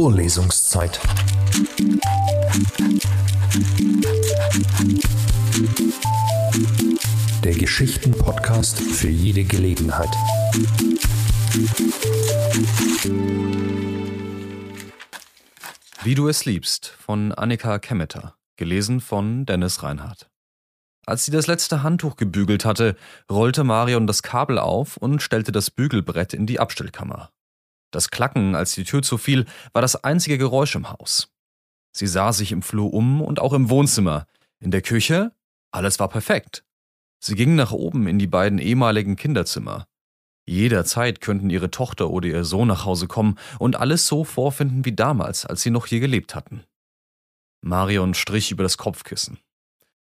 Vorlesungszeit. Der Geschichten-Podcast für jede Gelegenheit. Wie du es liebst von Annika Kemmeter, gelesen von Dennis Reinhardt. Als sie das letzte Handtuch gebügelt hatte, rollte Marion das Kabel auf und stellte das Bügelbrett in die Abstellkammer. Das Klacken, als die Tür zufiel, war das einzige Geräusch im Haus. Sie sah sich im Flur um und auch im Wohnzimmer. In der Küche? Alles war perfekt. Sie ging nach oben in die beiden ehemaligen Kinderzimmer. Jederzeit könnten ihre Tochter oder ihr Sohn nach Hause kommen und alles so vorfinden wie damals, als sie noch hier gelebt hatten. Marion strich über das Kopfkissen.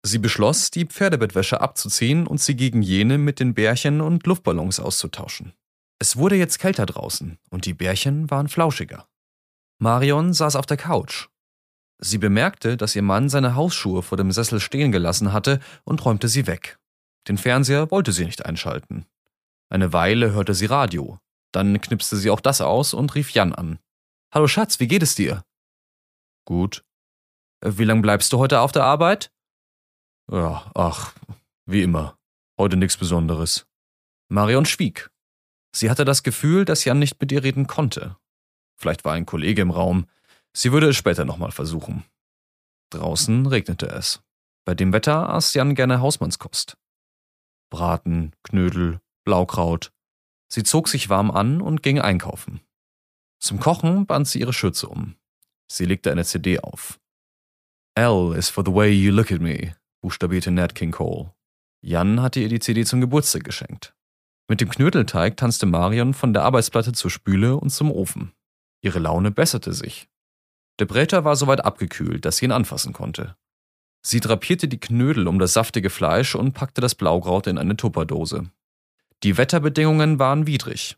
Sie beschloss, die Pferdebettwäsche abzuziehen und sie gegen jene mit den Bärchen und Luftballons auszutauschen. Es wurde jetzt kälter draußen und die Bärchen waren flauschiger. Marion saß auf der Couch. Sie bemerkte, dass ihr Mann seine Hausschuhe vor dem Sessel stehen gelassen hatte und räumte sie weg. Den Fernseher wollte sie nicht einschalten. Eine Weile hörte sie Radio. Dann knipste sie auch das aus und rief Jan an. Hallo Schatz, wie geht es dir? Gut. Wie lang bleibst du heute auf der Arbeit? Ja, ach, wie immer. Heute nichts Besonderes. Marion schwieg. Sie hatte das Gefühl, dass Jan nicht mit ihr reden konnte. Vielleicht war ein Kollege im Raum. Sie würde es später nochmal versuchen. Draußen regnete es. Bei dem Wetter aß Jan gerne Hausmannskost. Braten, Knödel, Blaukraut. Sie zog sich warm an und ging einkaufen. Zum Kochen band sie ihre Schürze um. Sie legte eine CD auf. L is for the way you look at me, buchstabierte Nat King Cole. Jan hatte ihr die CD zum Geburtstag geschenkt. Mit dem Knödelteig tanzte Marion von der Arbeitsplatte zur Spüle und zum Ofen. Ihre Laune besserte sich. Der Bräter war soweit abgekühlt, dass sie ihn anfassen konnte. Sie drapierte die Knödel um das saftige Fleisch und packte das Blaukraut in eine Tupperdose. Die Wetterbedingungen waren widrig.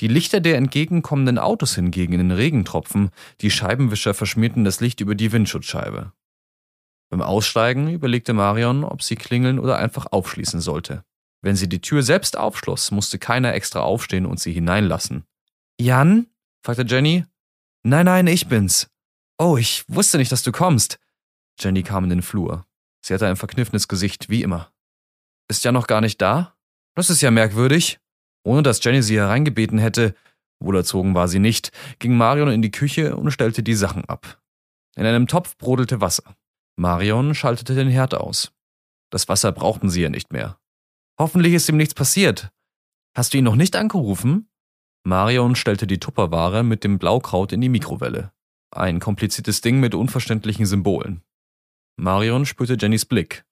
Die Lichter der entgegenkommenden Autos hingegen in den Regentropfen, die Scheibenwischer verschmierten das Licht über die Windschutzscheibe. Beim Aussteigen überlegte Marion, ob sie klingeln oder einfach aufschließen sollte. Wenn sie die Tür selbst aufschloss, musste keiner extra aufstehen und sie hineinlassen. Jan? fragte Jenny. Nein, nein, ich bin's. Oh, ich wusste nicht, dass du kommst. Jenny kam in den Flur. Sie hatte ein verkniffenes Gesicht, wie immer. Ist Jan noch gar nicht da? Das ist ja merkwürdig. Ohne dass Jenny sie hereingebeten hätte, wohlerzogen war sie nicht, ging Marion in die Küche und stellte die Sachen ab. In einem Topf brodelte Wasser. Marion schaltete den Herd aus. Das Wasser brauchten sie ja nicht mehr. Hoffentlich ist ihm nichts passiert. Hast du ihn noch nicht angerufen? Marion stellte die Tupperware mit dem Blaukraut in die Mikrowelle. Ein kompliziertes Ding mit unverständlichen Symbolen. Marion spürte Jennys Blick.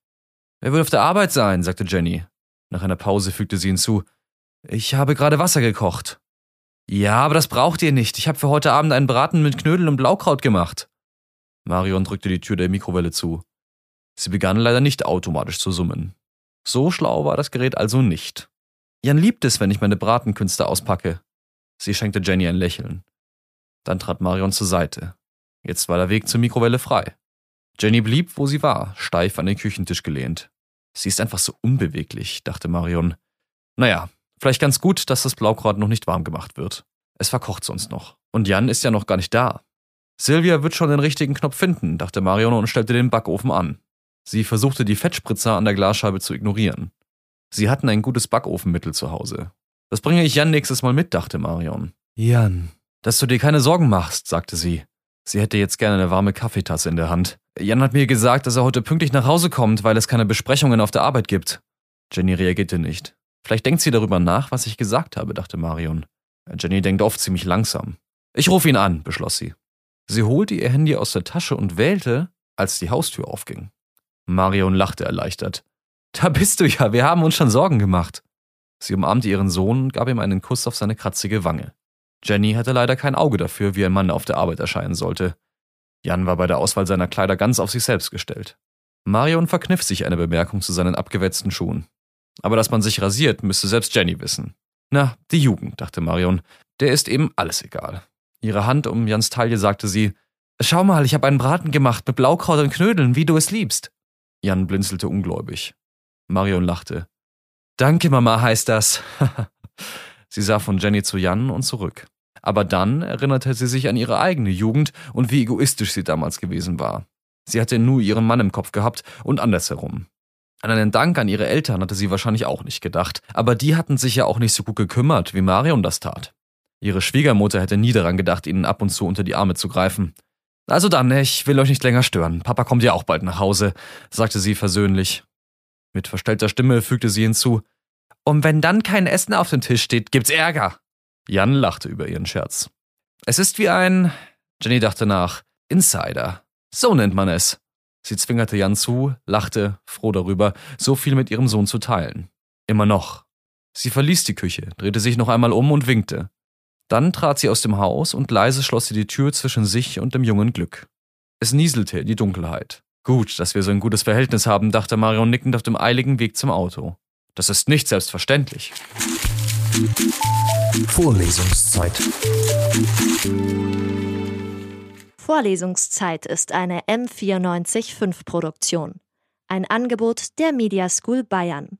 Er will auf der Arbeit sein, sagte Jenny. Nach einer Pause fügte sie hinzu. Ich habe gerade Wasser gekocht. Ja, aber das braucht ihr nicht. Ich habe für heute Abend einen Braten mit Knödel und Blaukraut gemacht. Marion drückte die Tür der Mikrowelle zu. Sie begann leider nicht automatisch zu summen. So schlau war das Gerät also nicht. Jan liebt es, wenn ich meine Bratenkünste auspacke. Sie schenkte Jenny ein Lächeln. Dann trat Marion zur Seite. Jetzt war der Weg zur Mikrowelle frei. Jenny blieb, wo sie war, steif an den Küchentisch gelehnt. Sie ist einfach so unbeweglich, dachte Marion. Naja, vielleicht ganz gut, dass das Blaukraut noch nicht warm gemacht wird. Es verkocht sonst noch. Und Jan ist ja noch gar nicht da. Silvia wird schon den richtigen Knopf finden, dachte Marion und stellte den Backofen an. Sie versuchte die Fettspritzer an der Glasscheibe zu ignorieren. Sie hatten ein gutes Backofenmittel zu Hause. Das bringe ich Jan nächstes Mal mit, dachte Marion. Jan, dass du dir keine Sorgen machst, sagte sie. Sie hätte jetzt gerne eine warme Kaffeetasse in der Hand. Jan hat mir gesagt, dass er heute pünktlich nach Hause kommt, weil es keine Besprechungen auf der Arbeit gibt. Jenny reagierte nicht. Vielleicht denkt sie darüber nach, was ich gesagt habe, dachte Marion. Jenny denkt oft ziemlich langsam. Ich rufe ihn an, beschloss sie. Sie holte ihr Handy aus der Tasche und wählte, als die Haustür aufging. Marion lachte erleichtert. Da bist du ja, wir haben uns schon Sorgen gemacht. Sie umarmte ihren Sohn und gab ihm einen Kuss auf seine kratzige Wange. Jenny hatte leider kein Auge dafür, wie ein Mann auf der Arbeit erscheinen sollte. Jan war bei der Auswahl seiner Kleider ganz auf sich selbst gestellt. Marion verkniff sich eine Bemerkung zu seinen abgewetzten Schuhen. Aber dass man sich rasiert, müsste selbst Jenny wissen. Na, die Jugend, dachte Marion. Der ist eben alles egal. Ihre Hand um Jans Taille sagte sie, Schau mal, ich habe einen Braten gemacht mit Blaukraut und Knödeln, wie du es liebst. Jan blinzelte ungläubig. Marion lachte. Danke, Mama, heißt das. Sie sah von Jenny zu Jan und zurück. Aber dann erinnerte sie sich an ihre eigene Jugend und wie egoistisch sie damals gewesen war. Sie hatte nur ihren Mann im Kopf gehabt und andersherum. An einen Dank an ihre Eltern hatte sie wahrscheinlich auch nicht gedacht, aber die hatten sich ja auch nicht so gut gekümmert, wie Marion das tat. Ihre Schwiegermutter hätte nie daran gedacht, ihnen ab und zu unter die Arme zu greifen. Also dann, ich will euch nicht länger stören. Papa kommt ja auch bald nach Hause, sagte sie versöhnlich. Mit verstellter Stimme fügte sie hinzu, und wenn dann kein Essen auf dem Tisch steht, gibt's Ärger. Jan lachte über ihren Scherz. Es ist wie ein, Jenny dachte nach, Insider. So nennt man es. Sie zwingerte Jan zu, lachte, froh darüber, so viel mit ihrem Sohn zu teilen. Immer noch. Sie verließ die Küche, drehte sich noch einmal um und winkte. Dann trat sie aus dem Haus und leise schloss sie die Tür zwischen sich und dem jungen Glück. Es nieselte in die Dunkelheit. Gut, dass wir so ein gutes Verhältnis haben, dachte Marion nickend auf dem eiligen Weg zum Auto. Das ist nicht selbstverständlich. Vorlesungszeit. Vorlesungszeit ist eine M945 Produktion. Ein Angebot der Media School Bayern.